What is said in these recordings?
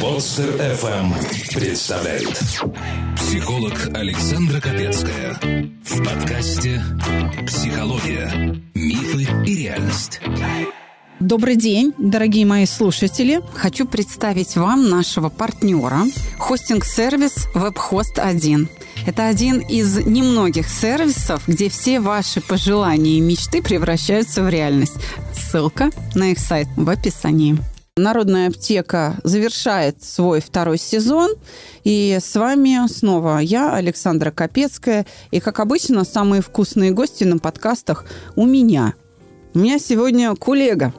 Подстер FM представляет психолог Александра Капецкая в подкасте «Психология. Мифы и реальность». Добрый день, дорогие мои слушатели. Хочу представить вам нашего партнера, хостинг-сервис WebHost 1. Это один из немногих сервисов, где все ваши пожелания и мечты превращаются в реальность. Ссылка на их сайт в описании. Народная аптека завершает свой второй сезон. И с вами снова я, Александра Капецкая. И, как обычно, самые вкусные гости на подкастах у меня. У меня сегодня коллега,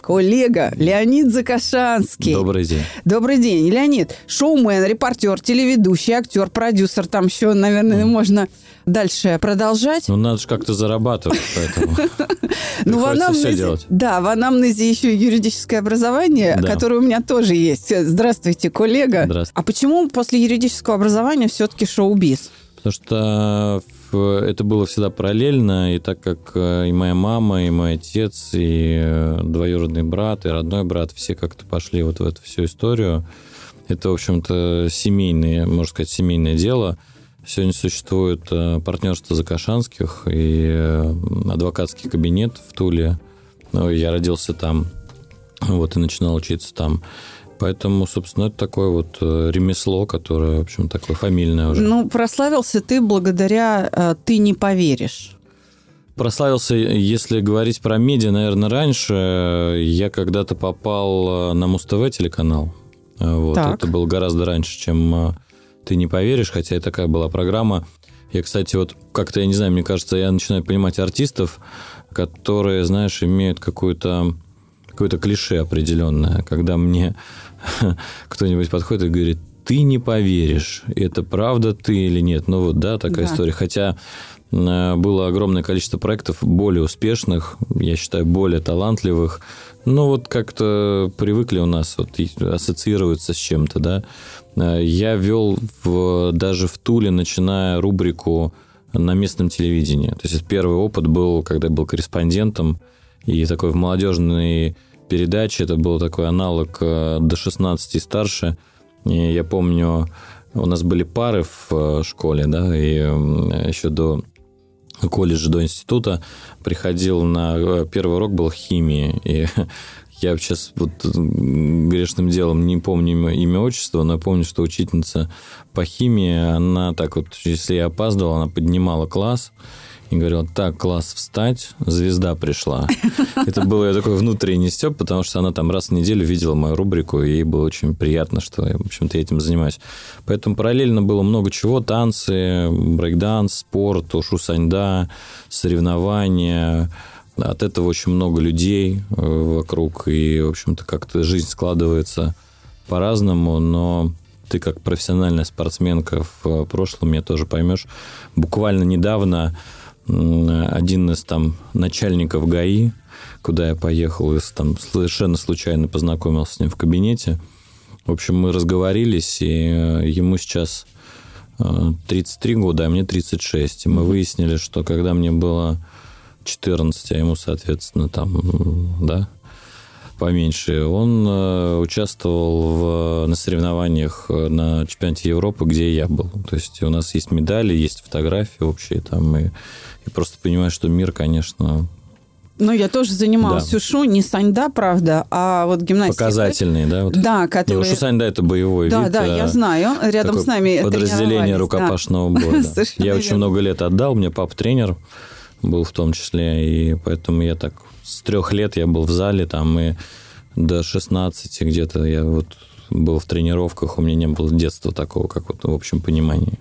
коллега Леонид Закашанский. Добрый день. Добрый день. Леонид, шоумен, репортер, телеведущий, актер, продюсер. Там еще, наверное, mm. можно дальше продолжать. Ну, надо же как-то зарабатывать, поэтому ну, в анамнезе, Да, в анамнезе еще юридическое образование, да. которое у меня тоже есть. Здравствуйте, коллега. Здравствуйте. А почему после юридического образования все-таки шоу-биз? Потому что это было всегда параллельно, и так как э, и моя мама, и мой отец, и э, двоюродный брат, и родной брат, все как-то пошли вот в эту всю историю. Это, в общем-то, семейное, можно сказать, семейное дело. Сегодня существует э, партнерство Закашанских и адвокатский кабинет в Туле. Ну, я родился там, вот, и начинал учиться там. Поэтому, собственно, это такое вот э, ремесло, которое, в общем, такое фамильное уже. Ну, прославился ты благодаря э, «Ты не поверишь». Прославился, если говорить про медиа, наверное, раньше. Я когда-то попал э, на Муз-ТВ телеканал. Вот. Так. Это было гораздо раньше, чем «Ты не поверишь», хотя и такая была программа. Я, кстати, вот как-то, я не знаю, мне кажется, я начинаю понимать артистов, которые, знаешь, имеют какую-то какое-то клише определенное, когда мне кто-нибудь подходит и говорит, ты не поверишь, это правда ты или нет. Ну вот, да, такая да. история. Хотя э, было огромное количество проектов более успешных, я считаю, более талантливых. Но вот как-то привыкли у нас вот ассоциироваться с чем-то, да. Э, я вел в, даже в Туле, начиная рубрику на местном телевидении. То есть первый опыт был, когда я был корреспондентом, и такой в молодежной передачи. Это был такой аналог э, до 16 и старше. И я помню, у нас были пары в э, школе, да, и еще до колледжа, до института приходил на... Первый урок был химии, и я сейчас вот грешным делом не помню имя, отчество, но помню, что учительница по химии, она так вот, если я опаздывал, она поднимала класс, и говорил, так, класс, встать, звезда пришла. Это было такой внутренний степ, потому что она там раз в неделю видела мою рубрику, и ей было очень приятно, что я, в общем-то, этим занимаюсь. Поэтому параллельно было много чего, танцы, брейкданс, спорт, ушу саньда, соревнования, от этого очень много людей э, вокруг, и, в общем-то, как-то жизнь складывается по-разному, но ты как профессиональная спортсменка в прошлом, мне тоже поймешь, буквально недавно один из там начальников ГАИ, куда я поехал, и там совершенно случайно познакомился с ним в кабинете. В общем, мы разговорились, и э, ему сейчас 33 э, года, а мне 36. И мы выяснили, что когда мне было 14, а ему, соответственно, там, да, поменьше, он э, участвовал в, на соревнованиях на чемпионате Европы, где я был. То есть у нас есть медали, есть фотографии общие там, и и просто понимаю, что мир, конечно, ну, я тоже занималась да. Сушу, не саньда, правда, а вот гимнастика. Показательные, да? Вот. Да, которые... Не, саньда – это боевой да, вид. Да, да, я знаю. Рядом с нами Подразделение рукопашного да. боя. Да. Я очень много лет отдал, меня папа тренер был в том числе, и поэтому я так с трех лет я был в зале там, и до 16 где-то я вот был в тренировках, у меня не было детства такого, как вот в общем понимании.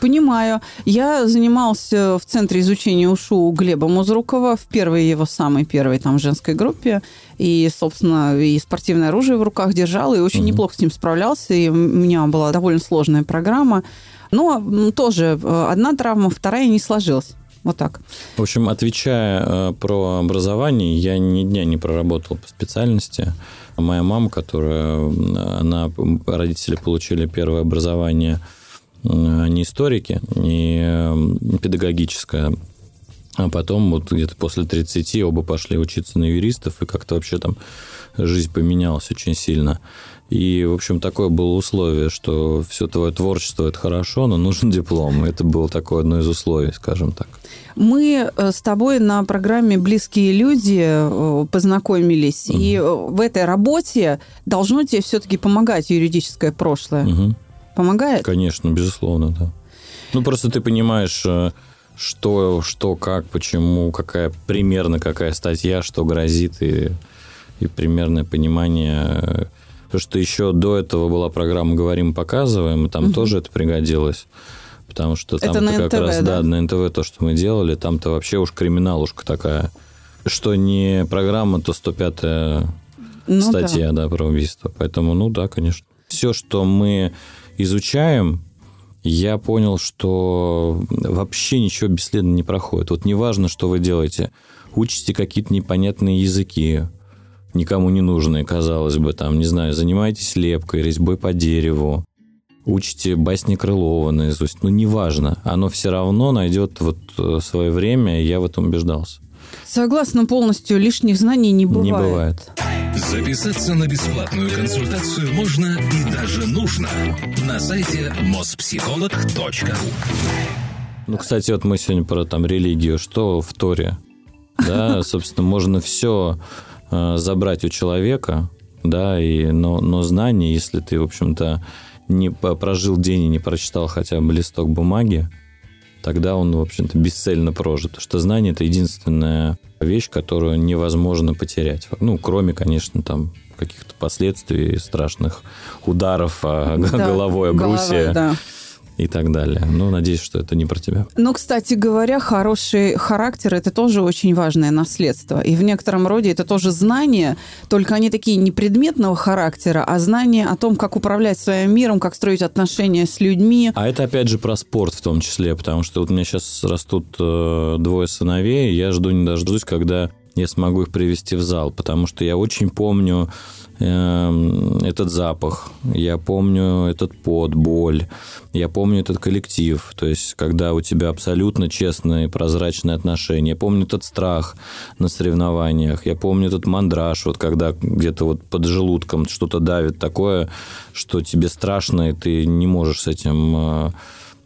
Понимаю. Я занимался в Центре изучения УШУ у Глеба Музрукова в первой его самой первой там женской группе. И, собственно, и спортивное оружие в руках держал, и очень mm неплохо с ним справлялся. И у меня была довольно сложная программа. Но тоже э, одна травма, вторая не сложилась. Вот так. В общем, отвечая э, про образование, я ни дня не проработал по специальности. Моя мама, которая, она, родители получили первое образование – не историки, не педагогическая. А потом вот где-то после 30 оба пошли учиться на юристов, и как-то вообще там жизнь поменялась очень сильно. И, в общем, такое было условие, что все твое творчество – это хорошо, но нужен диплом. Это было такое одно из условий, скажем так. Мы э, с тобой на программе «Близкие люди» э, познакомились, угу. и э, в этой работе должно тебе все-таки помогать юридическое прошлое. Угу. Помогает? Конечно, безусловно, да. Ну, просто ты понимаешь, что, что, как, почему, какая примерно какая статья, что грозит, и, и примерное понимание Потому что еще до этого была программа «Говорим, показываем», и там угу. тоже это пригодилось. Потому что там как НТВ, раз, да? да, на НТВ то, что мы делали, там-то вообще уж криминалушка такая. Что не программа, то 105-я ну, статья, да. да, про убийство. Поэтому, ну да, конечно. Все, что мы изучаем, я понял, что вообще ничего бесследно не проходит. Вот неважно, что вы делаете. Учите какие-то непонятные языки, никому не нужные, казалось бы, там, не знаю, занимаетесь лепкой, резьбой по дереву, учите басни Крылова наизусть, ну, неважно, оно все равно найдет вот э, свое время, и я в этом убеждался. Согласна полностью, лишних знаний не бывает. Не бывает. Записаться на бесплатную консультацию можно и даже нужно на сайте mospsycholog.ru Ну, кстати, вот мы сегодня про там религию, что в Торе? Да, собственно, можно все забрать у человека, да, и, но, но знание, если ты, в общем-то, не прожил день и не прочитал хотя бы листок бумаги, тогда он, в общем-то, бесцельно прожит. Что знание – это единственная вещь, которую невозможно потерять. Ну, кроме, конечно, там каких-то последствий, страшных ударов да, головой о брусья. да и так далее. Ну, надеюсь, что это не про тебя. Ну, кстати говоря, хороший характер – это тоже очень важное наследство. И в некотором роде это тоже знания, только они такие не предметного характера, а знания о том, как управлять своим миром, как строить отношения с людьми. А это, опять же, про спорт в том числе, потому что вот у меня сейчас растут э, двое сыновей, и я жду не дождусь, когда я смогу их привести в зал, потому что я очень помню этот запах, я помню этот пот, боль, я помню этот коллектив, то есть когда у тебя абсолютно честные, прозрачные отношения, я помню этот страх на соревнованиях, я помню этот мандраж, вот когда где-то вот под желудком что-то давит такое, что тебе страшно, и ты не можешь с этим э,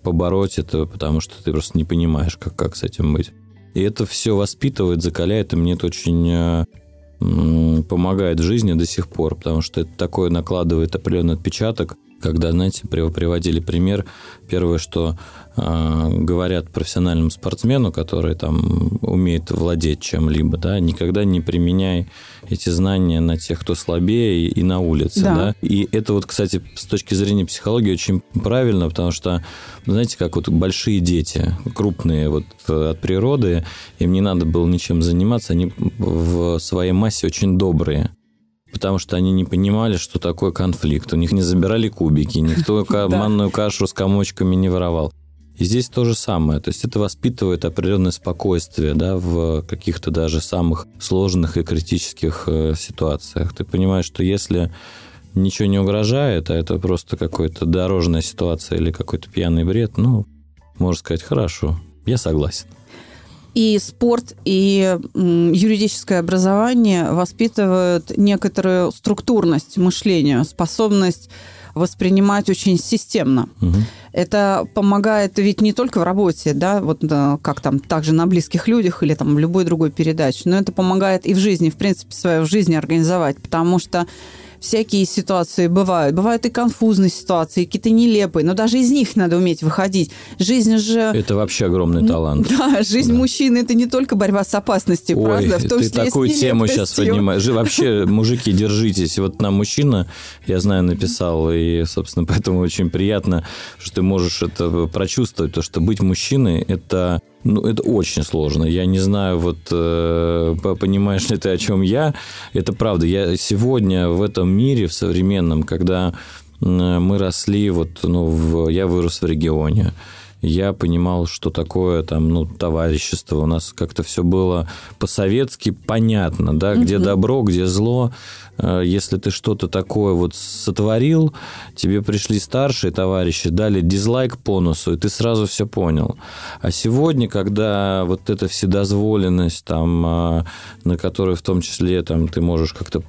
побороть это, потому что ты просто не понимаешь, как, как с этим быть. И это все воспитывает, закаляет, и мне это очень э, помогает в жизни до сих пор, потому что это такое накладывает определенный отпечаток. Когда, знаете, приводили пример, первое, что говорят профессиональному спортсмену, который там умеет владеть чем-либо, да, никогда не применяй эти знания на тех, кто слабее и, на улице, да. да. И это вот, кстати, с точки зрения психологии очень правильно, потому что, знаете, как вот большие дети, крупные вот э, от природы, им не надо было ничем заниматься, они в своей массе очень добрые потому что они не понимали, что такое конфликт. У них не забирали кубики, никто манную кашу с комочками не воровал. И здесь то же самое. То есть это воспитывает определенное спокойствие да, в каких-то даже самых сложных и критических э, ситуациях. Ты понимаешь, что если ничего не угрожает, а это просто какая-то дорожная ситуация или какой-то пьяный бред, ну, можно сказать, хорошо, я согласен. И спорт, и юридическое образование воспитывают некоторую структурность мышления, способность воспринимать очень системно. Угу. Это помогает ведь не только в работе, да, вот как там также на близких людях или там в любой другой передаче, но это помогает и в жизни, в принципе, свою жизнь организовать, потому что всякие ситуации бывают. Бывают и конфузные ситуации, какие-то нелепые, но даже из них надо уметь выходить. Жизнь же... Это вообще огромный талант. Да, жизнь да. мужчины – это не только борьба с опасностью, Ой, правда? В том ты такую тему сейчас поднимаешь. Вообще, мужики, держитесь. Вот нам мужчина, я знаю, написал, и, собственно, поэтому очень приятно, что ты можешь это прочувствовать, то, что быть мужчиной – это ну, это очень сложно. Я не знаю, вот э, понимаешь ли ты, о чем я. Это правда. Я сегодня в этом мире, в современном, когда мы росли, вот, ну, в, я вырос в регионе, я понимал, что такое там, ну, товарищество. У нас как-то все было по-советски понятно, да, где добро, где зло. Э, если ты что-то такое вот сотворил, тебе пришли старшие товарищи, дали дизлайк по носу, и ты сразу все понял. А сегодня, когда вот эта вседозволенность, там, а, на которой в том числе там, ты можешь как-то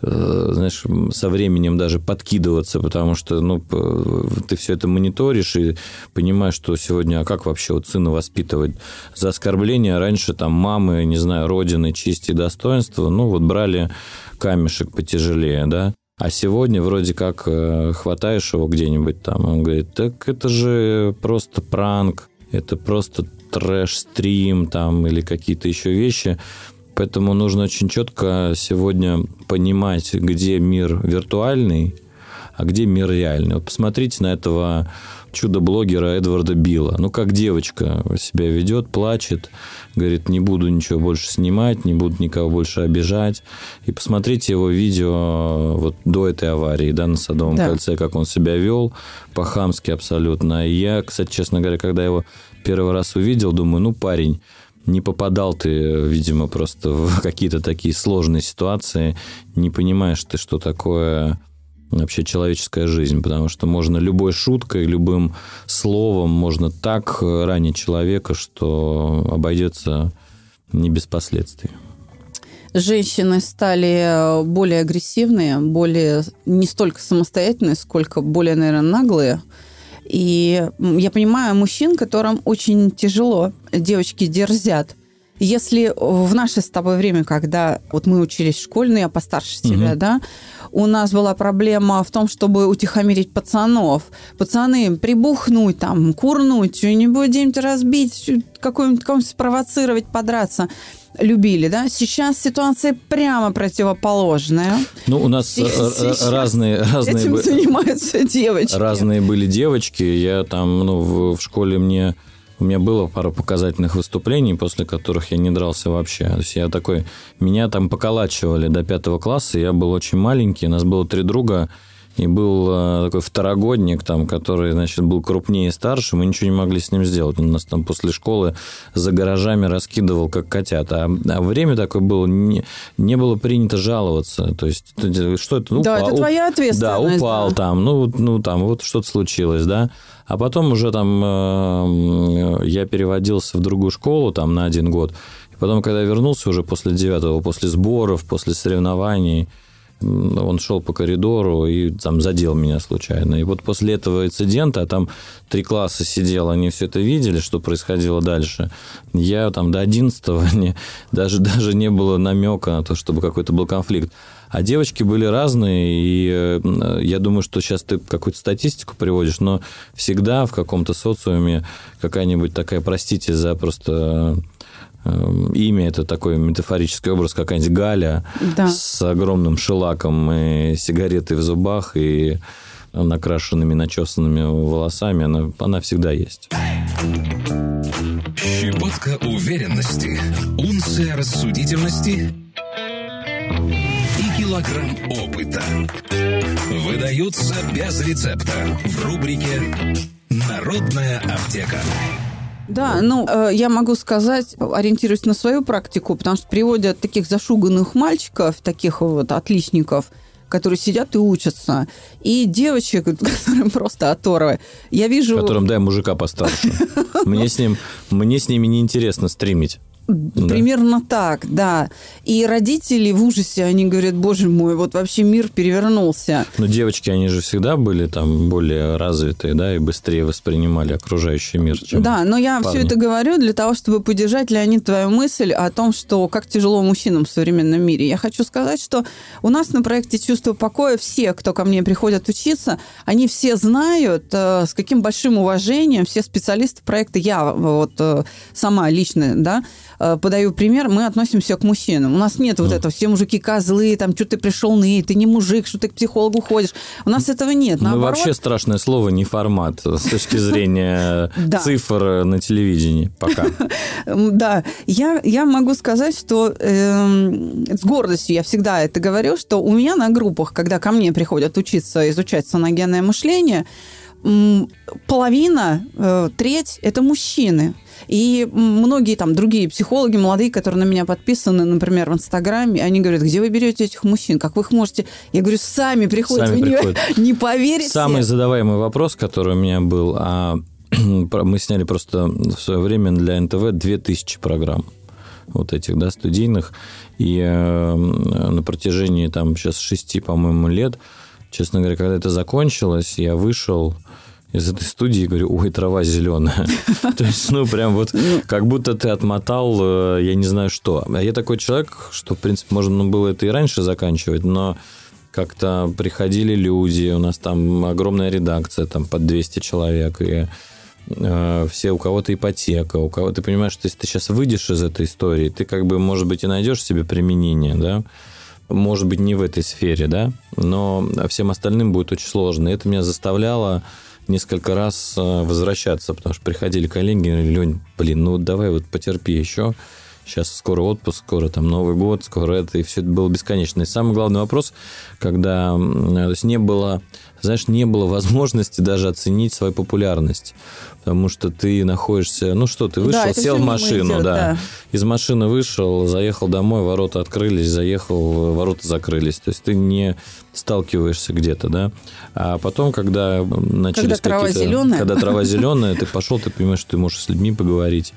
знаешь, со временем даже подкидываться, потому что, ну, ты все это мониторишь и понимаешь, что сегодня, а как вообще вот сына воспитывать? За оскорбление раньше там мамы, не знаю, родины, чести и достоинства, ну, вот брали камешек потяжелее, да? А сегодня вроде как э, хватаешь его где-нибудь там, он говорит, так это же просто пранк, это просто трэш-стрим там или какие-то еще вещи. Поэтому нужно очень четко сегодня понимать, где мир виртуальный, а где мир реальный. Вот посмотрите на этого чудо-блогера Эдварда Билла. Ну, как девочка себя ведет, плачет, говорит, не буду ничего больше снимать, не буду никого больше обижать. И посмотрите его видео вот до этой аварии, да, на Садовом да. кольце, как он себя вел, по-хамски абсолютно. И я, кстати, честно говоря, когда его первый раз увидел, думаю, ну, парень, не попадал ты, видимо, просто в какие-то такие сложные ситуации, не понимаешь ты, что такое вообще человеческая жизнь, потому что можно любой шуткой, любым словом можно так ранить человека, что обойдется не без последствий. Женщины стали более агрессивные, более не столько самостоятельные, сколько более, наверное, наглые. И я понимаю мужчин, которым очень тяжело, девочки дерзят. Если в наше с тобой время, когда вот мы учились в школе, ну я постарше тебя, угу. да, у нас была проблема в том, чтобы утихомирить пацанов. Пацаны, прибухнуть там, курнуть, что-нибудь где-нибудь разбить, какой-нибудь кого-нибудь спровоцировать, подраться любили, да? Сейчас ситуация прямо противоположная. Ну, у нас Сейчас разные, разные... Этим занимаются девочки. Разные были девочки. Я там, ну, в, в школе мне... У меня было пара показательных выступлений, после которых я не дрался вообще. То есть я такой... Меня там поколачивали до пятого класса, я был очень маленький, у нас было три друга, и был э, такой второгодник, там, который, значит, был крупнее и старше, мы ничего не могли с ним сделать. Он нас там после школы за гаражами раскидывал, как котят. А, а время такое было, не, не было принято жаловаться. То есть, что это? Ну, да, упал, это твоя ответственность. Да, упал да. там, ну, ну, там, вот что-то случилось, да. А потом уже там э, я переводился в другую школу там на один год. И потом, когда я вернулся уже после девятого, после сборов, после соревнований, он шел по коридору и там задел меня случайно. И вот после этого инцидента, а там три класса сидел, они все это видели, что происходило дальше. Я там до 11 не, даже, даже не было намека на то, чтобы какой-то был конфликт. А девочки были разные, и э, я думаю, что сейчас ты какую-то статистику приводишь, но всегда в каком-то социуме какая-нибудь такая, простите за просто имя это такой метафорический образ, какая-нибудь Галя да. с огромным шелаком и сигаретой в зубах и накрашенными, начесанными волосами, она, она всегда есть. Щепотка уверенности, унция рассудительности и килограмм опыта выдаются без рецепта в рубрике «Народная аптека». Да, ну, э, я могу сказать, ориентируясь на свою практику, потому что приводят таких зашуганных мальчиков, таких вот отличников, которые сидят и учатся, и девочек, которым просто оторвы. Я вижу... Которым, дай, мужика постарше. Мне с, ним, мне с ними неинтересно стримить. Примерно да. так, да. И родители в ужасе, они говорят, боже мой, вот вообще мир перевернулся. Но девочки, они же всегда были там более развитые, да, и быстрее воспринимали окружающий мир, чем Да, но я парни. все это говорю для того, чтобы поддержать, Леонид, твою мысль о том, что как тяжело мужчинам в современном мире. Я хочу сказать, что у нас на проекте «Чувство покоя» все, кто ко мне приходят учиться, они все знают, э, с каким большим уважением все специалисты проекта, я вот э, сама лично, да, Э, подаю пример, мы относимся к мужчинам. У нас нет вот этого, все мужики козлы, там, что ты пришел ны, ты не мужик, что ты к психологу ходишь. У нас этого нет. Мы вообще страшное слово не формат с точки зрения цифр на телевидении пока. Да, я, я могу сказать, что эм, с гордостью я всегда это говорю, что у меня на группах, когда ко мне приходят учиться изучать саногенное мышление, половина, э, треть – это мужчины. И многие там другие психологи, молодые, которые на меня подписаны, например, в Инстаграме, они говорят, где вы берете этих мужчин, как вы их можете? Я говорю, сами приходят, сами вы приходят. Не, не поверите. Самый задаваемый вопрос, который у меня был, а мы сняли просто в свое время для НТВ 2000 программ. вот этих, да, студийных. И э, на протяжении там сейчас шести, по-моему, лет, честно говоря, когда это закончилось, я вышел из этой студии и говорю, ой, трава зеленая. То есть, ну, прям вот ну. как будто ты отмотал, э, я не знаю что. А я такой человек, что, в принципе, можно было это и раньше заканчивать, но как-то приходили люди, у нас там огромная редакция, там под 200 человек, и э, все, у кого-то ипотека, у кого ты понимаешь, что если ты сейчас выйдешь из этой истории, ты как бы, может быть, и найдешь себе применение, да, может быть, не в этой сфере, да, но всем остальным будет очень сложно. И это меня заставляло несколько раз э, возвращаться, потому что приходили коллеги Лень, блин, ну давай вот потерпи еще, сейчас скоро отпуск, скоро там Новый год, скоро это, и все это было бесконечно. И самый главный вопрос, когда то есть не было, знаешь, не было возможности даже оценить свою популярность потому что ты находишься, ну что, ты вышел, да, сел в машину, идет, да. да, из машины вышел, заехал домой, ворота открылись, заехал, ворота закрылись, то есть ты не сталкиваешься где-то, да, а потом, когда начались когда трава зеленая, когда трава зеленая, ты пошел, ты понимаешь, что ты можешь с людьми поговорить,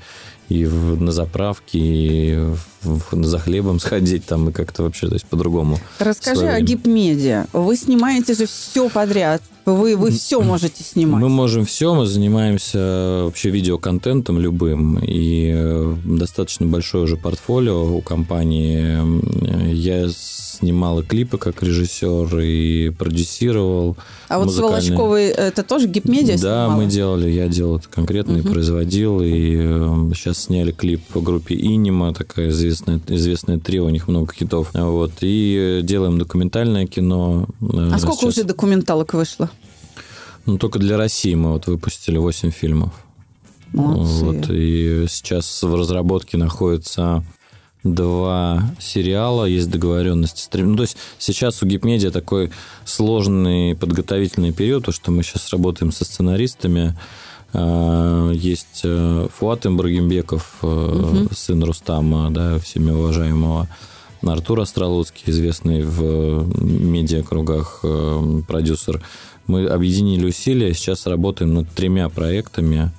и в, на заправке, и в, за хлебом сходить там, и как-то вообще, то есть по-другому. Расскажи о гипмедиа. Вы снимаете же все подряд. Вы, вы все можете снимать. Мы можем все, мы занимаемся вообще видеоконтентом любым. И э, достаточно большое уже портфолио у компании. Я снимал и клипы как режиссер, и продюсировал. А вот с Волочковой это тоже гипмедиа Да, снимала? мы делали, я делал это конкретно угу. и производил. И сейчас э, сняли клип по группе Инима, такая известная, известная трио, у них много хитов. Вот, и делаем документальное кино. Э, а сколько сейчас. уже документалок вышло? Ну, только для России мы вот выпустили 8 фильмов. Молодцы. Вот, и сейчас в разработке находится два сериала, есть договоренности Ну, то есть сейчас у Гипмедиа такой сложный подготовительный период, то, что мы сейчас работаем со сценаристами. А, есть э, Фуат Имбрагимбеков, угу. сын Рустама, да, всеми уважаемого. Артур Астролуцкий, известный в медиакругах продюсер. Мы объединили усилия, сейчас работаем над тремя проектами.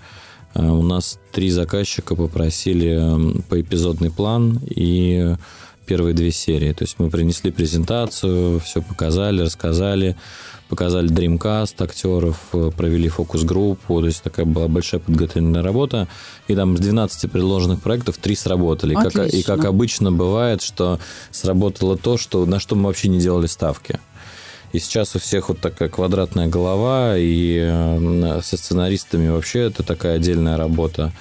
А, у нас три заказчика попросили по эпизодный план и первые две серии. То есть мы принесли презентацию, все показали, рассказали, показали Dreamcast актеров, провели фокус-группу, то есть такая была большая подготовительная работа. И там с 12 предложенных проектов три сработали. Как, и как обычно бывает, что сработало то, что, на что мы вообще не делали ставки. И сейчас у всех вот такая квадратная голова, и со сценаристами вообще это такая отдельная работа.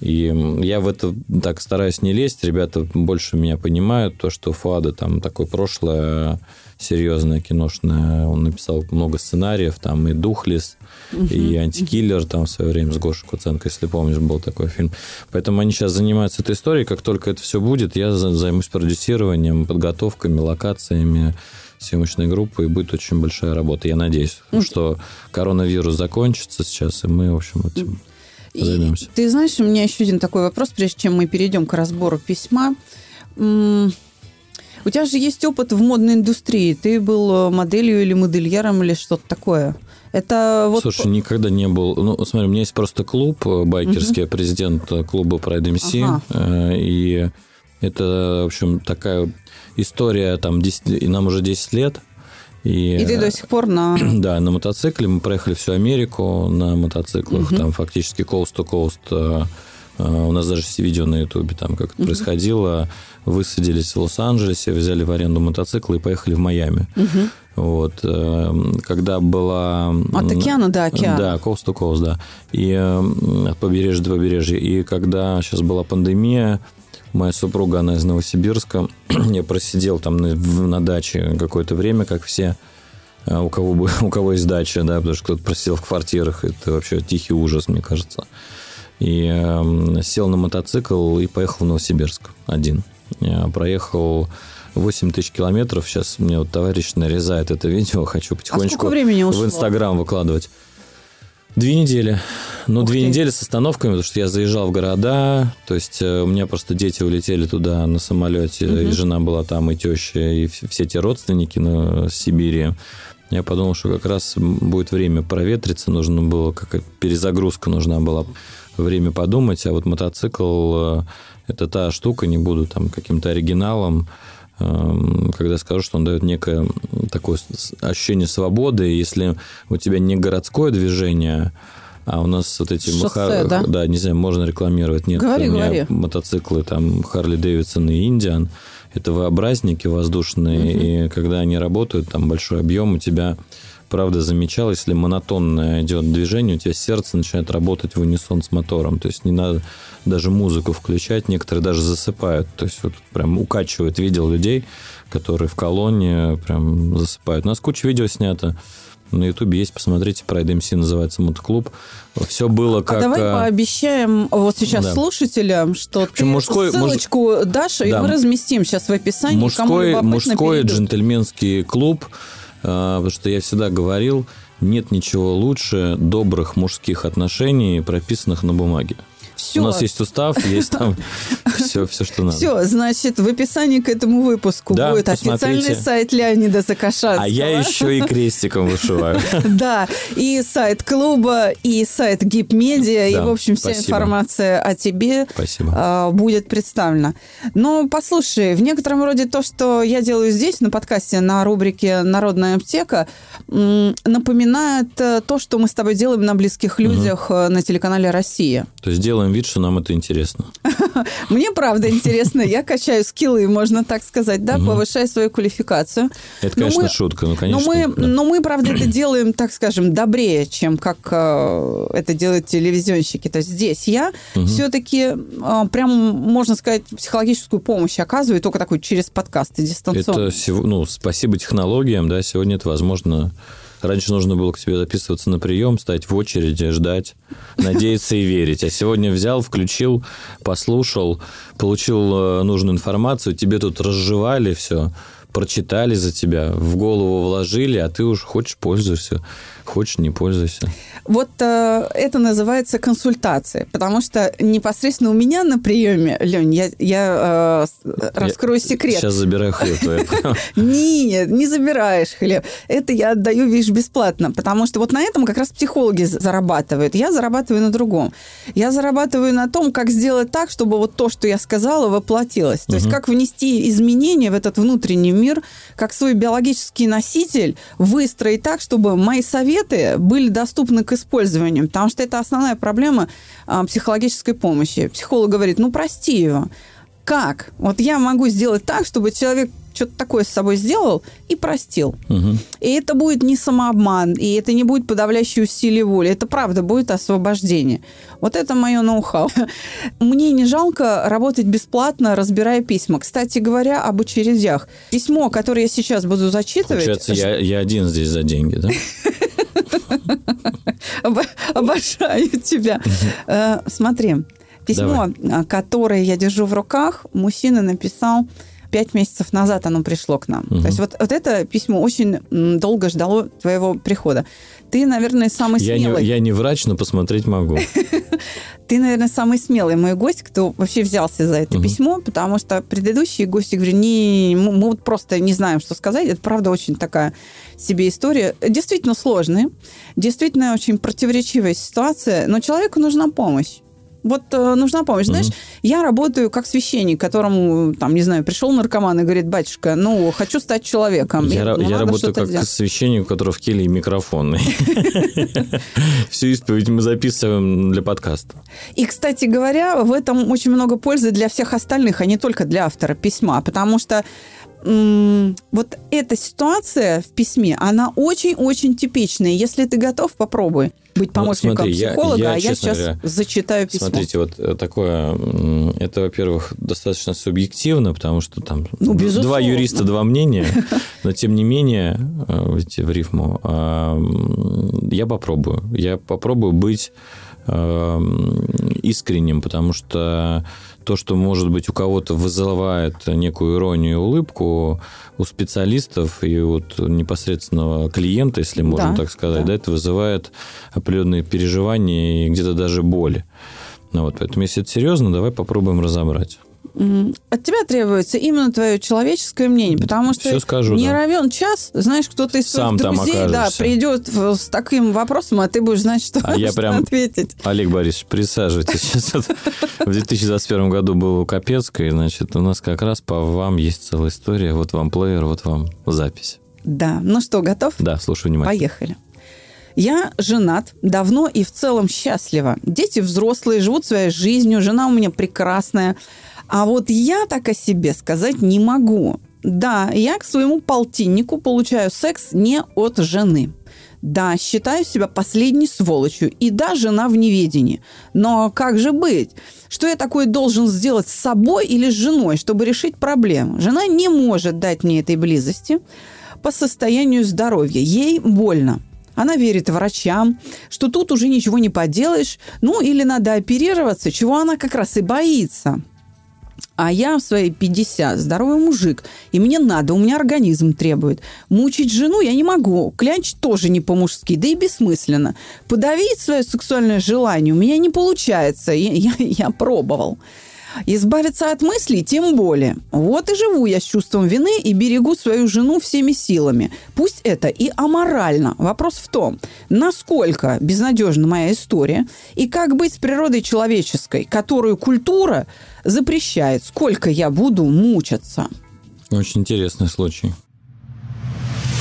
И я в это так стараюсь не лезть. Ребята больше меня понимают. То, что Фуада там такое прошлое серьезное киношное. Он написал много сценариев. Там и «Духлес», угу. и «Антикиллер» там в свое время с Гошей Куценко, если помнишь, был такой фильм. Поэтому они сейчас занимаются этой историей. Как только это все будет, я займусь продюсированием, подготовками, локациями, съемочной группы, и будет очень большая работа. Я надеюсь, mm. что коронавирус закончится сейчас, и мы, в общем, этим займемся. Ты знаешь, у меня еще один такой вопрос, прежде чем мы перейдем к разбору письма. У тебя же есть опыт в модной индустрии. Ты был моделью или модельером или что-то такое. Это вот... Слушай, никогда не был... Ну, смотри, у меня есть просто клуб э, байкерский, угу. президент клуба Pride MC. Ага. Э, и это, в общем, такая история, там, 10, и нам уже 10 лет. И, и ты до сих пор на... Да, на мотоцикле. Мы проехали всю Америку на мотоциклах. Угу. Там фактически coast-to-coast. Э, э, у нас даже видео на Ютубе, там, как это угу. происходило. Высадились в Лос-Анджелесе, взяли в аренду мотоцикл и поехали в Майами. Угу. Вот. Э, когда была... От океана до океана. Да, coast to coast, да. И от побережья до побережья. И когда сейчас была пандемия, Моя супруга, она из Новосибирска. Я просидел там на, на даче какое-то время, как все, а, у кого, бы, у кого есть дача, да, потому что кто-то просидел в квартирах. Это вообще тихий ужас, мне кажется. И э, сел на мотоцикл и поехал в Новосибирск один. Я проехал 8 тысяч километров. Сейчас мне вот товарищ нарезает это видео. Хочу потихонечку а в Инстаграм выкладывать. Две недели. Ну, Ух две ты. недели с остановками, потому что я заезжал в города, то есть э, у меня просто дети улетели туда на самолете, угу. и жена была там, и теща, и все те родственники на Сибири. Я подумал, что как раз будет время проветриться, нужно было, как перезагрузка нужна была, время подумать, а вот мотоцикл – это та штука, не буду там каким-то оригиналом, когда скажу, что он дает некое такое ощущение свободы, если у тебя не городское движение, а у нас вот эти... Шоссе, мха... да? Да, не знаю, можно рекламировать. Нет, говори, у меня говори. мотоциклы, там, Харли Дэвидсон и Индиан. Это V-образники воздушные, угу. и когда они работают, там большой объем, у тебя, правда, замечал, если монотонное идет движение, у тебя сердце начинает работать в унисон с мотором. То есть не надо даже музыку включать, некоторые даже засыпают. То есть вот прям укачивает. Видел людей, которые в колонне прям засыпают. У нас куча видео снято на Ютубе есть, посмотрите, Pride MC называется мотоклуб. Все было как... А давай э, пообещаем вот сейчас да. слушателям, что общем, ты мужской, ссылочку муж... дашь, да. и мы разместим сейчас в описании. Мужской, мужской джентльменский клуб, потому что я всегда говорил, нет ничего лучше добрых мужских отношений, прописанных на бумаге. Все. У нас есть устав, есть там все, все, что надо. Все, значит, в описании к этому выпуску да, будет посмотрите. официальный сайт Леонида Закашатского. А я еще и крестиком вышиваю. Да, и сайт клуба, и сайт ГИП Медиа, и, в общем, вся информация о тебе а, будет представлена. Но послушай, в некотором роде то, что я делаю здесь, на подкасте, на рубрике «Народная аптека», напоминает э, то, что мы с тобой делаем на «Близких людях» э, на телеканале «Россия». То есть делаем вид, что нам это интересно. Мне правда интересно. Я качаю скиллы, можно так сказать, да, повышаю свою квалификацию. Это, конечно, шутка, ну, конечно. Но мы, но мы, правда, это делаем, так скажем, добрее, чем как э, это делают телевизионщики. То есть здесь я все-таки э, прям, можно сказать, психологическую помощь оказываю, только такой через подкасты дистанционно. Это, ну, спасибо технологиям, да, сегодня это возможно Раньше нужно было к тебе записываться на прием, стать в очереди, ждать, надеяться и верить. А сегодня взял, включил, послушал, получил э, нужную информацию, тебе тут разжевали все, прочитали за тебя, в голову вложили, а ты уж хочешь пользуйся. Хочешь, не пользуйся. Вот э, это называется консультация, потому что непосредственно у меня на приеме, Лень, я, я э, раскрою я секрет. Сейчас забираю хлеб. Нет, не забираешь хлеб. Это я отдаю, видишь, бесплатно, потому что вот на этом как раз психологи зарабатывают. Я зарабатываю на другом. Я зарабатываю на том, как сделать так, чтобы вот то, что я сказала, воплотилось. То есть как внести изменения в этот внутренний мир, как свой биологический носитель выстроить так, чтобы мои советы были доступны к использованию, потому что это основная проблема а, психологической помощи. Психолог говорит, ну, прости его. Как? Вот я могу сделать так, чтобы человек что-то такое с собой сделал и простил. Угу. И это будет не самообман, и это не будет подавляющее усилие воли. Это правда будет освобождение. Вот это мое ноу-хау. Мне не жалко работать бесплатно, разбирая письма. Кстати говоря, об очередях. Письмо, которое я сейчас буду зачитывать... Получается, я, я один здесь за деньги, да? Обожаю тебя. Э, смотри, письмо, Давай. которое я держу в руках, мужчина написал пять месяцев назад оно пришло к нам. Угу. То есть вот, вот это письмо очень долго ждало твоего прихода. Ты, наверное, самый я смелый. Не, я не врач, но посмотреть могу. Ты, наверное, самый смелый мой гость, кто вообще взялся за это письмо, потому что предыдущие гости говорят, не, мы вот просто не знаем, что сказать. Это, правда, очень такая себе история. Действительно сложная, действительно очень противоречивая ситуация, но человеку нужна помощь. Вот э, нужна помощь. Знаешь, я работаю как священник, которому, там, не знаю, пришел наркоман и говорит, батюшка, ну, хочу стать человеком. Я, ну, я работаю как делать. священник, у которого в келье микрофон. Всю исповедь мы записываем для подкаста. И, кстати говоря, в этом очень много пользы для всех остальных, а не только для автора письма, потому что вот эта ситуация в письме, она очень-очень типичная. Если ты готов, попробуй быть помощником вот смотри, психолога, я, я, а я сейчас говоря, зачитаю письмо. Смотрите, вот э, такое, это, во-первых, достаточно субъективно, потому что там ну, два юриста, два мнения, но тем не менее, э, в рифму, а, я попробую. Я попробую быть э, искренним, потому что то, что, может быть, у кого-то вызывает некую иронию и улыбку, у специалистов и вот непосредственного клиента, если можно да, так сказать, да. Да, это вызывает определенные переживания и где-то даже боли. Ну, вот, поэтому, если это серьезно, давай попробуем разобрать. От тебя требуется именно твое человеческое мнение, потому что Все скажу, не да. равен час, знаешь, кто-то из своих друзей да, придет с таким вопросом, а ты будешь знать, что, А я прям- ответить. Олег Борисович, присаживайтесь. Сейчас в 2021 году был у Капецкой, значит, у нас как раз по вам есть целая история. Вот вам плеер, вот вам запись. Да, ну что, готов? Да, слушаю внимательно. Поехали. Я женат давно и в целом счастлива. Дети взрослые, живут своей жизнью, жена у меня прекрасная. А вот я так о себе сказать не могу. Да, я к своему полтиннику получаю секс не от жены. Да, считаю себя последней сволочью. И да, жена в неведении. Но как же быть? Что я такое должен сделать с собой или с женой, чтобы решить проблему? Жена не может дать мне этой близости по состоянию здоровья. Ей больно. Она верит врачам, что тут уже ничего не поделаешь, ну или надо оперироваться, чего она как раз и боится. А я в свои 50 здоровый мужик, и мне надо, у меня организм требует. Мучить жену я не могу, клянчить тоже не по-мужски, да и бессмысленно. Подавить свое сексуальное желание у меня не получается, я, я, я пробовал. Избавиться от мыслей тем более. Вот и живу я с чувством вины и берегу свою жену всеми силами. Пусть это и аморально. Вопрос в том, насколько безнадежна моя история и как быть с природой человеческой, которую культура запрещает, сколько я буду мучаться. Очень интересный случай.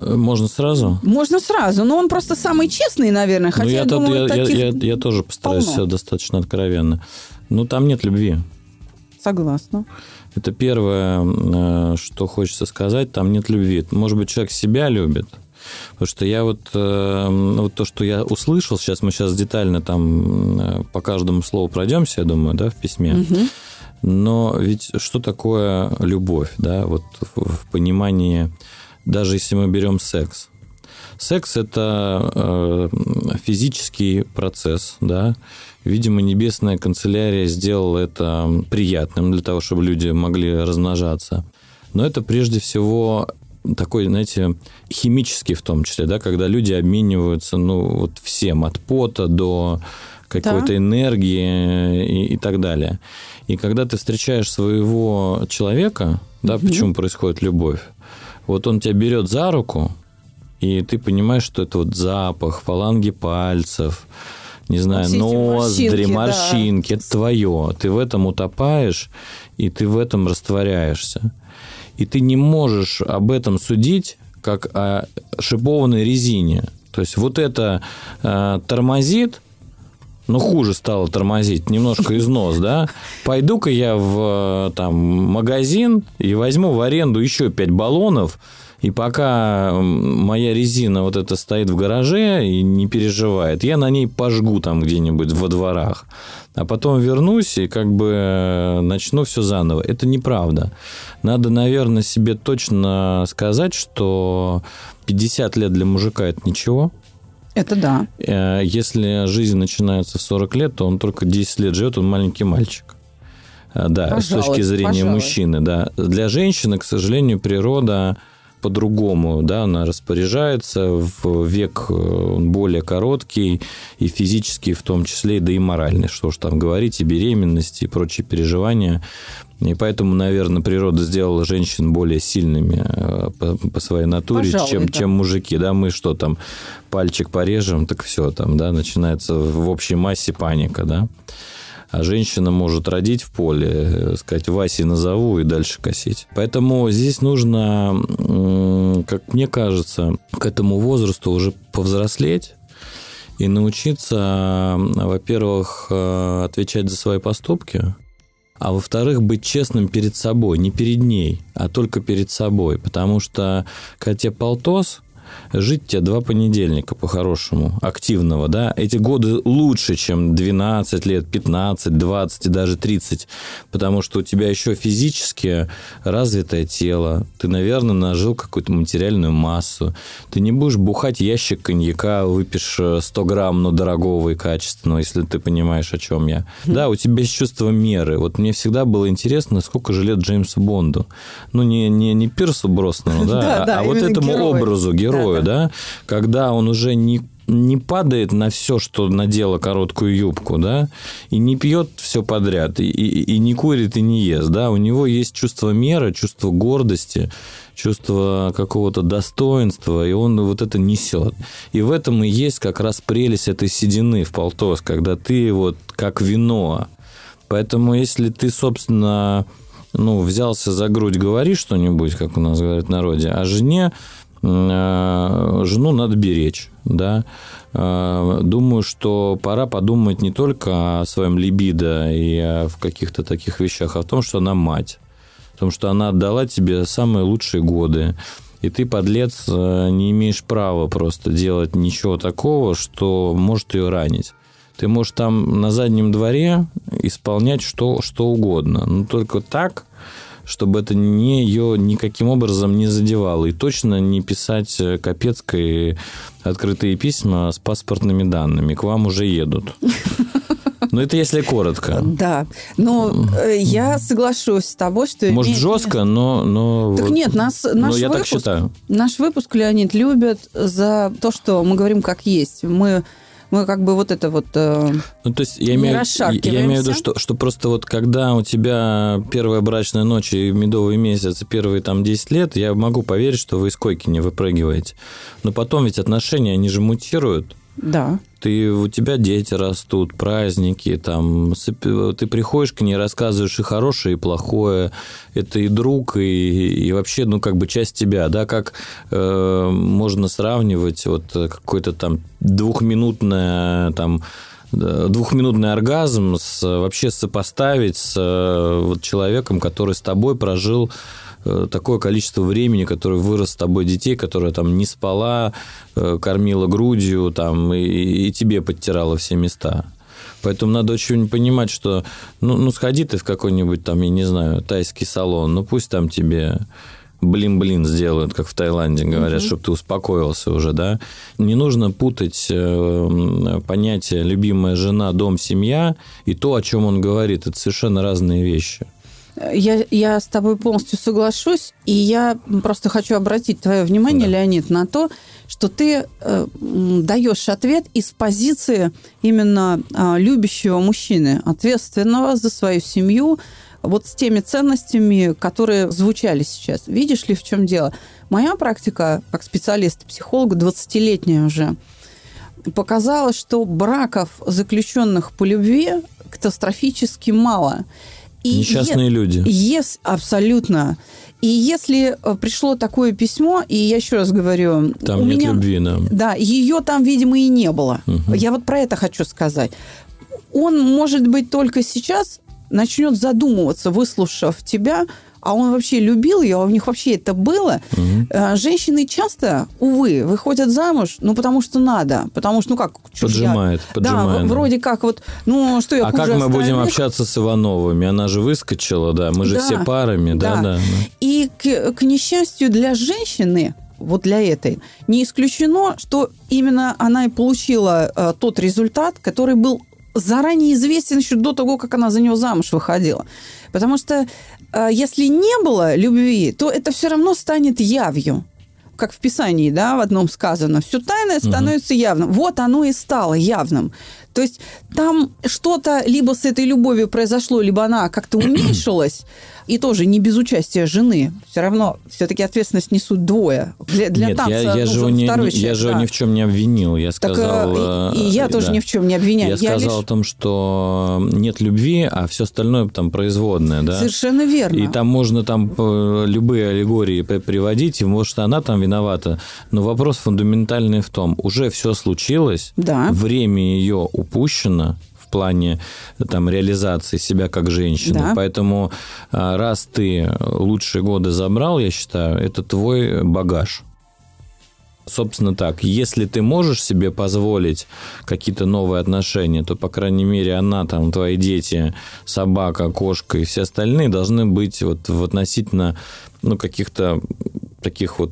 Э, Можно сразу? Можно сразу, но он просто самый честный, наверное, хотя ну, я, я, думаю, я, я- таких я- я тоже постараюсь полно. достаточно откровенно. Ну, там нет любви. Согласна. Это первое, э, что хочется сказать, там нет любви. Может быть, человек себя любит, Потому что я вот, э, ну, вот то, что я услышал, сейчас мы сейчас детально там по каждому слову пройдемся, я думаю, да, в письме. Но ведь что такое любовь, да, вот в, в понимании, даже если мы берем секс. Секс – это э, физический процесс, да. Видимо, небесная канцелярия сделала это приятным для того, чтобы люди могли размножаться. Но это прежде всего такой, знаете, химический в том числе, да, когда люди обмениваются, ну, вот всем, от пота до какой-то Да. энергии и, и так далее. И когда ты встречаешь своего человека, да, почему происходит любовь? Вот он тебя берет за руку, и ты понимаешь, что это вот запах, фаланги пальцев, не знаю, эти ноздри, морщинки, да. морщинки, это твое. Ты в этом утопаешь, и ты в этом растворяешься. И ты не можешь об этом судить, как о шипованной резине. То есть вот это э, тормозит, но хуже стало тормозить, немножко износ, да? Пойду-ка я в э, там, магазин и возьму в аренду еще 5 баллонов, и пока моя резина вот эта стоит в гараже и не переживает, я на ней пожгу там где-нибудь во дворах. А потом вернусь и как бы э, начну все заново. Это неправда. Надо, наверное, себе точно сказать, что 50 лет для мужика это ничего. Это да. Э, Если жизнь начинается в 40 лет, то он только 10 лет живет, он маленький мальчик. Э, Да, Пожалуй, с точки зрения пожалуй. мужчины, да. Для женщины, к сожалению, природа по-другому, да, она распоряжается в век э, он более короткий и физический в том числе, да и моральный, что уж там говорить, и беременность, и прочие переживания. И поэтому, наверное, природа сделала женщин более сильными э, по, по своей натуре, Пожалуй, чем, да. чем мужики. Да, мы что там, пальчик порежем, так все там, да, начинается в общей массе паника, да. А женщина может родить в поле, э, сказать, Васи назову и дальше косить. Поэтому здесь нужно, как мне кажется, к этому возрасту уже повзрослеть и научиться, во-первых, э, отвечать за свои поступки, а во-вторых, быть честным перед собой, не перед ней, а только перед собой. Потому что, когда тебе полтос, жить тебе два понедельника по-хорошему, активного, да, эти годы лучше, чем 12 лет, 15, 20 и даже 30, потому что у тебя еще физически развитое тело, ты, наверное, нажил какую-то материальную массу, ты не будешь бухать ящик коньяка, выпьешь 100 грамм, но дорогого и качественного, если ты понимаешь, о чем я. Да, у тебя есть чувство меры. Вот мне всегда было интересно, сколько же лет Джеймсу Бонду. Ну, не, не, не Пирсу Броснану, да, а, а вот этому образу героя, да, когда он уже не не падает на все, что надела короткую юбку, да, и не пьет все подряд, и, и, и не курит, и не ест, да, у него есть чувство меры, чувство гордости, чувство какого-то достоинства, и он вот это несет. И в этом и есть как раз прелесть этой седины в полтос, когда ты вот как вино. Поэтому если ты, собственно, ну, взялся за грудь, говори что-нибудь, как у нас говорят в народе, а жене жену надо беречь, да. Э, думаю, что пора подумать не только о своем либидо и в каких-то таких вещах, а в том, что она мать. В том, что она отдала тебе самые лучшие годы. И ты, подлец, э, не имеешь права просто делать ничего такого, что может ее ранить. Ты можешь там на заднем дворе исполнять что, что угодно. Но только так, чтобы это не ее никаким образом не задевало. И точно не писать э, Капецкой открытые письма с паспортными данными. К вам уже едут. Ну, это если коротко. Да. Но э, я соглашусь с тобой, что... Может, жестко, но... но так вот, нет, нас, наш, я выпуск, так считаю. наш выпуск, Леонид, любят за то, что мы говорим как есть. Мы мы как бы вот это вот э, ну, то есть я имею, я имею в виду, что, что просто вот когда у тебя первая брачная ночь и медовый месяц, и первые там 10 лет, я могу поверить, что вы из койки не выпрыгиваете. Но потом ведь отношения, они же мутируют. Да. Ты, у тебя дети растут, праздники, там, ты приходишь к ней, рассказываешь и хорошее, и плохое. Это и друг, и, и вообще, ну, как бы часть тебя, да, как э, можно сравнивать вот какой-то там двухминутное там двухминутный оргазм с, вообще сопоставить с э, вот, человеком, который с тобой прожил такое количество времени, которое вырос с тобой детей, которая там не спала, э, кормила грудью там, и, и тебе подтирала все места. Поэтому надо очень понимать, что ну, ну сходи ты в какой-нибудь там, я не знаю, тайский салон, ну пусть там тебе блин-блин сделают, как в Таиланде говорят, угу. чтобы ты успокоился уже, да. Не нужно путать э, понятие любимая жена, дом, семья и то, о чем он говорит. Это совершенно разные вещи. Я, я с тобой полностью соглашусь, и я просто хочу обратить твое внимание, да. Леонид, на то, что ты э, даешь ответ из позиции именно э, любящего мужчины, ответственного за свою семью, вот с теми ценностями, которые звучали сейчас. Видишь ли, в чем дело? Моя практика как специалист, психолога, 20-летняя уже, показала, что браков, заключенных по любви, катастрофически мало. И Несчастные е- люди. Yes, абсолютно. И если э, пришло такое письмо, и я еще раз говорю... Там у нет меня, любви, да. Да, ее там, видимо, и не было. Угу. Я вот про это хочу сказать. Он, может быть, только сейчас начнет задумываться, выслушав тебя, а он вообще любил ее, а у них вообще это было. Угу. Женщины часто, увы, выходят замуж, ну, потому что надо. Потому что, ну как... Поджимает, я... поджимает. Да, вроде как вот, ну, что я А как мы остальных? будем общаться с Ивановыми? Она же выскочила, да, мы же да, все парами, да, да. да. И, к, к несчастью для женщины, вот для этой, не исключено, что именно она и получила э, тот результат, который был заранее известен еще до того, как она за него замуж выходила. Потому что э, если не было любви, то это все равно станет явью как в Писании, да, в одном сказано, все тайное становится угу. явным. Вот оно и стало явным. То есть там что-то либо с этой любовью произошло, либо она как-то уменьшилась, и тоже не без участия жены. Все равно все-таки ответственность несут двое. Для, для Нет, танца я, я, же не, человек, я же да. ни в чем не обвинил. Я сказал... Так, и, и я тоже да. ни в чем не обвиняю. Я, я сказал лишь... о том, что нет любви, а все остальное там производное. Да? Совершенно верно. И там можно там э, любые аллегории приводить, и может она там виновата. Но вопрос фундаментальный в том, уже все случилось, да. время ее упущено, в плане там, реализации себя как женщины. Да. Поэтому а, раз ты лучшие годы забрал, я считаю, это твой багаж. собственно так. Если ты можешь себе позволить какие-то новые отношения, то, по крайней мере, она, там, твои дети, собака, кошка и все остальные должны быть вот в относительно ну, каких-то таких вот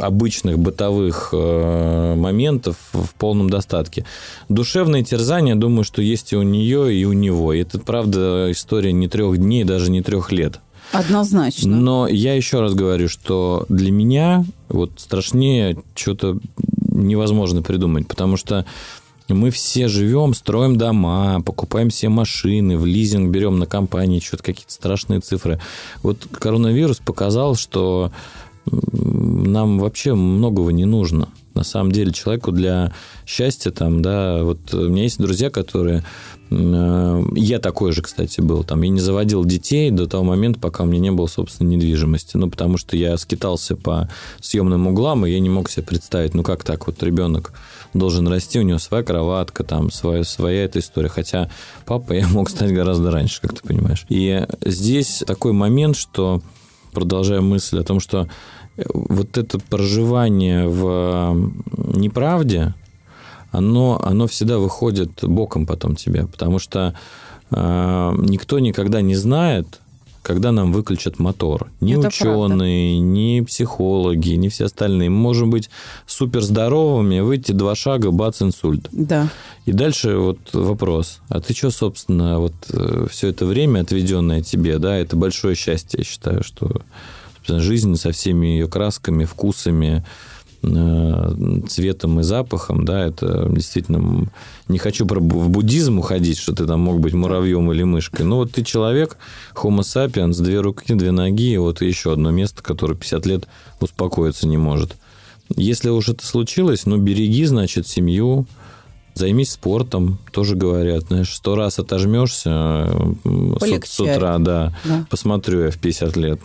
обычных бытовых э, моментов в полном достатке. Душевные терзания, думаю, что есть и у нее, и у него. И это, правда, история не трех дней, даже не трех лет. Однозначно. Но я еще раз говорю, что для меня вот страшнее что-то невозможно придумать, потому что мы все живем, строим дома, покупаем все машины, в лизинг берем на компании, что-то какие-то страшные цифры. Вот коронавирус показал, что нам вообще многого не нужно. На самом деле человеку для счастья там, да, вот у меня есть друзья, которые Э, я такой же, кстати, был. Там, я не заводил детей до того момента, пока у меня не было, собственно, недвижимости. Ну, потому что я скитался по съемным углам, и я не мог себе представить, ну, как так вот ребенок должен расти, у него своя кроватка, там, своя, своя эта история. Хотя папа я мог стать гораздо раньше, как ты понимаешь. И здесь такой момент, что, продолжая мысль о том, что вот это проживание в неправде, оно, оно всегда выходит боком потом тебе, потому что э, никто никогда не знает, когда нам выключат мотор. Ни Это ученые, правда. ни психологи, ни все остальные. Мы можем быть супер здоровыми, выйти два шага, бац, инсульт. Да. И дальше вот вопрос. А ты что, собственно, вот э, все это время, отведенное тебе, да, это большое счастье, я считаю, что жизнь со всеми ее красками, вкусами, Э, цветом и запахом, да, это действительно... Не хочу в буддизм уходить, что ты там мог быть муравьем или мышкой. Но вот ты человек, homo sapiens, две руки, две ноги, и вот еще одно место, которое 50 лет успокоиться не может. Если уж это случилось, ну, береги, значит, семью, займись спортом, тоже говорят, знаешь, сто раз отожмешься с, с утра, да, да, посмотрю я в 50 лет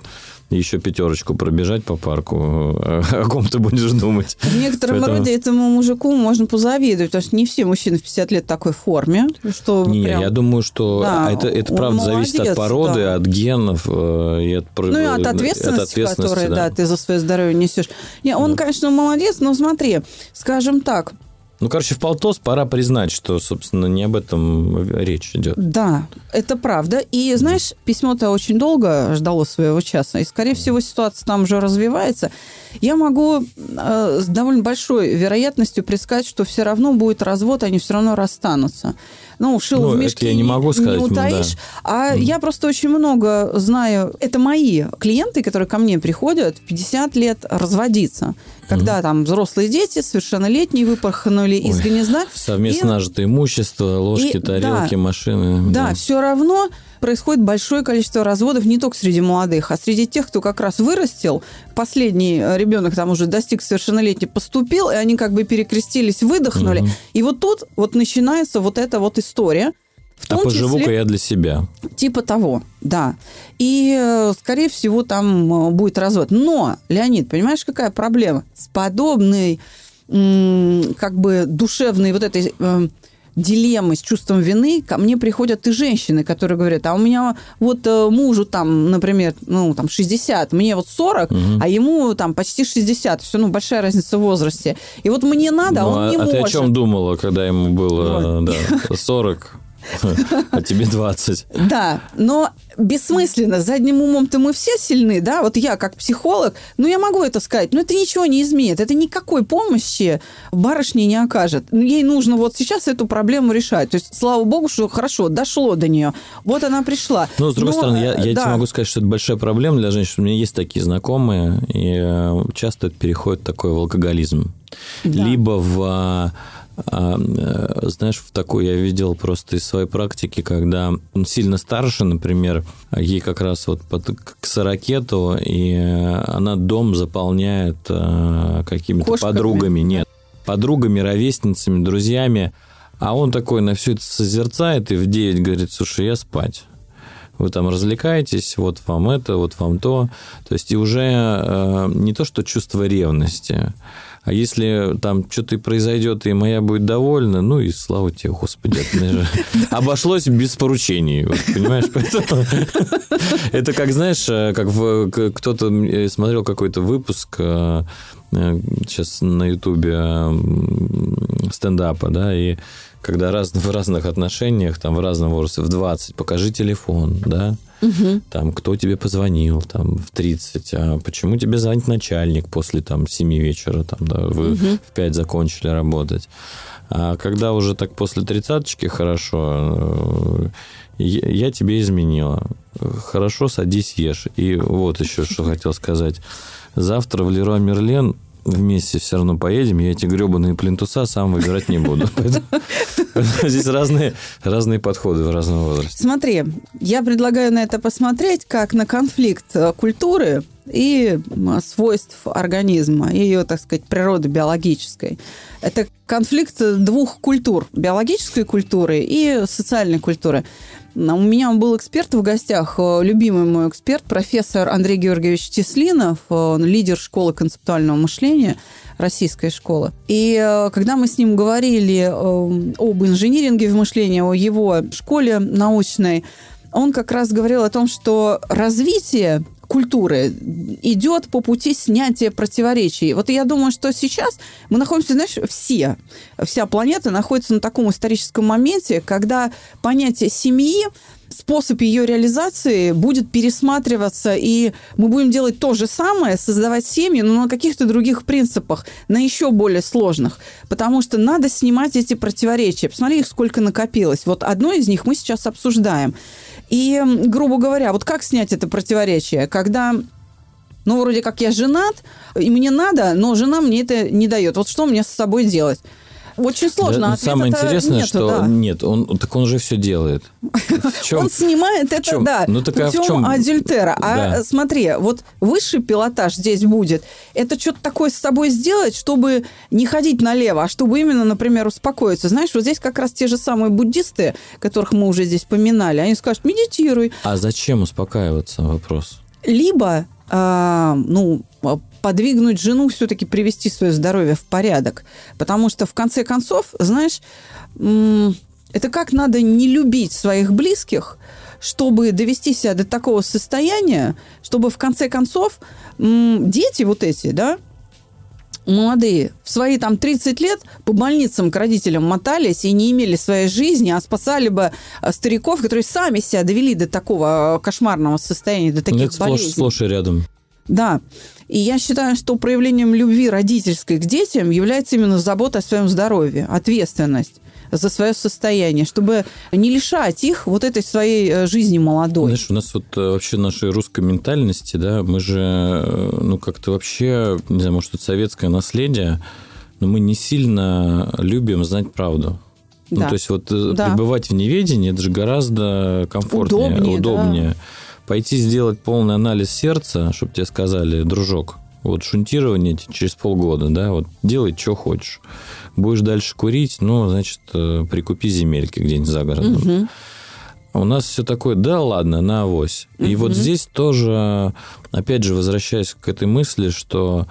еще пятерочку пробежать по парку, о ком ты будешь думать. В некотором Поэтому... роде этому мужику можно позавидовать, потому что не все мужчины в 50 лет в такой форме. Что не, прям... я думаю, что да, это, это правда молодец, зависит от породы, да. от генов э, и от Ну и от ответственности, от ответственности которую да. Да, ты за свое здоровье несешь. Не, он, да. конечно, молодец, но смотри, скажем так, ну, короче, в полтос пора признать, что, собственно, не об этом речь идет. Да, это правда. И, знаешь, письмо-то очень долго ждало своего часа. И, скорее всего, ситуация там уже развивается. Я могу э, с довольно большой вероятностью предсказать, что все равно будет развод, они все равно расстанутся. Ну, шил ну, в мешке я не, могу сказать, не утаишь. Да. А mm. я просто очень много знаю. Это мои клиенты, которые ко мне приходят в 50 лет разводиться. Когда mm. там взрослые дети, совершеннолетние, выпорхнули Ой, из гнезда. Совместно и... нажитое имущество, ложки, и, тарелки, да, машины. Да, да, все равно происходит большое количество разводов не только среди молодых, а среди тех, кто как раз вырастил. Последний э, ребенок там уже достиг совершеннолетия, поступил, и они как бы перекрестились, выдохнули. Угу. И вот тут вот начинается вот эта вот история. В том а поживу-ка я для себя. Типа того, да. И, э, скорее всего, там э, будет развод. Но, Леонид, понимаешь, какая проблема? С подобной как бы душевной вот этой дилеммы с чувством вины ко мне приходят и женщины, которые говорят, а у меня вот э, мужу там, например, ну, там 60, мне вот 40, угу. а ему там почти 60. Все, ну, большая разница в возрасте. И вот мне надо, а ну, а он не а может. А ты о чем думала, когда ему было вот. да, 40? А тебе 20. Да, но бессмысленно. Задним умом-то мы все сильны, да? Вот я как психолог, ну, я могу это сказать, но это ничего не изменит. Это никакой помощи барышне не окажет. Ну, ей нужно вот сейчас эту проблему решать. То есть, слава богу, что хорошо, дошло до нее. Вот она пришла. Ну, с другой но, стороны, я, я да. тебе могу сказать, что это большая проблема для женщин. У меня есть такие знакомые, и э, часто это переходит такой в алкоголизм. Да. Либо в а, э, знаешь, в такой я видел просто из своей практики, когда он сильно старше, например, ей как раз вот под, к сорокету, и она дом заполняет э, какими-то Кошками. подругами. Нет, подругами, ровесницами, друзьями. А он такой на все это созерцает и в 9 говорит, слушай, я спать. Вы там развлекаетесь, вот вам это, вот вам то. То есть и уже э, не то, что чувство ревности, а если там что-то и произойдет, и моя будет довольна, ну и слава тебе, Господи, это обошлось без поручений, понимаешь? Это как, знаешь, э, как кто-то смотрел какой-то выпуск э, э, сейчас на Ютубе стендапа, да, и когда раз, в разных отношениях, там, в разном возрасте, в 20, покажи телефон, да, угу. там, кто тебе позвонил, там, в 30, а почему тебе звонит начальник после, там, 7 вечера, там, да, вы угу. в 5 закончили работать. А когда уже так после тридцаточки хорошо, э, я тебе изменила. Хорошо, садись, ешь. И вот еще что хотел сказать. Завтра в Леруа Мерлен вместе все равно поедем, я эти гребаные плинтуса сам выбирать не буду. Здесь разные, разные подходы в разном возрасте. Смотри, я предлагаю на это посмотреть как на конфликт э, культуры и свойств организма, ее, так сказать, природы биологической. Это конфликт двух культур, биологической культуры и социальной культуры. У меня был эксперт в гостях, э, любимый мой эксперт, профессор Андрей Георгиевич Теслинов, э, он лидер школы концептуального мышления, российской школы. И э, когда мы с ним говорили об инжиниринге в мышлении, о его школе научной, он как раз говорил о том, что развитие культуры идет по пути снятия противоречий. Вот я думаю, что сейчас мы находимся, знаешь, все, вся планета находится на таком историческом моменте, когда понятие семьи способ ее реализации будет пересматриваться, и мы будем делать то же самое, создавать семьи, но на каких-то других принципах, на еще более сложных. Потому что надо снимать эти противоречия. Посмотри, их сколько накопилось. Вот одно из них мы сейчас обсуждаем. И, грубо говоря, вот как снять это противоречие, когда ну, вроде как я женат, и мне надо, но жена мне это не дает. Вот что мне с собой делать? Очень сложно. Да, самое интересное, нету, что да. нет, он так он же все делает. Чем? Он снимает это, да, ну, так путем а в чем? адюльтера. А да. смотри, вот высший пилотаж здесь будет. Это что-то такое с собой сделать, чтобы не ходить налево, а чтобы именно, например, успокоиться. Знаешь, вот здесь как раз те же самые буддисты, которых мы уже здесь поминали, они скажут, медитируй. А зачем успокаиваться? Вопрос. Либо а, ну, подвигнуть жену все-таки привести свое здоровье в порядок. Потому что, в конце концов, знаешь, это как надо не любить своих близких, чтобы довести себя до такого состояния, чтобы, в конце концов, дети вот эти, да, молодые, в свои там 30 лет по больницам к родителям мотались и не имели своей жизни, а спасали бы а, стариков, которые сами себя довели до такого а, кошмарного состояния, до таких Нет, болезней. Сплошь, сплошь и рядом. Да. И я считаю, что проявлением любви родительской к детям является именно забота о своем здоровье, ответственность за свое состояние, чтобы не лишать их вот этой своей э, жизни молодой. Знаешь, у нас вот э, вообще нашей русской ментальности, да, мы же, э, ну, как-то вообще, не знаю, может, это советское наследие, но мы не сильно любим знать правду. Ну, да. Ну, то есть вот да. пребывать в неведении, это же гораздо комфортнее, удобнее. удобнее. Да. Пойти сделать полный анализ сердца, чтобы тебе сказали, дружок, вот шунтирование через полгода, да, вот делай, что хочешь. Будешь дальше курить, ну, значит, э, прикупи земельки где-нибудь за городом. Угу. У нас все такое, да ладно, на авось. Угу. И вот здесь тоже, опять же, возвращаясь к этой мысли, что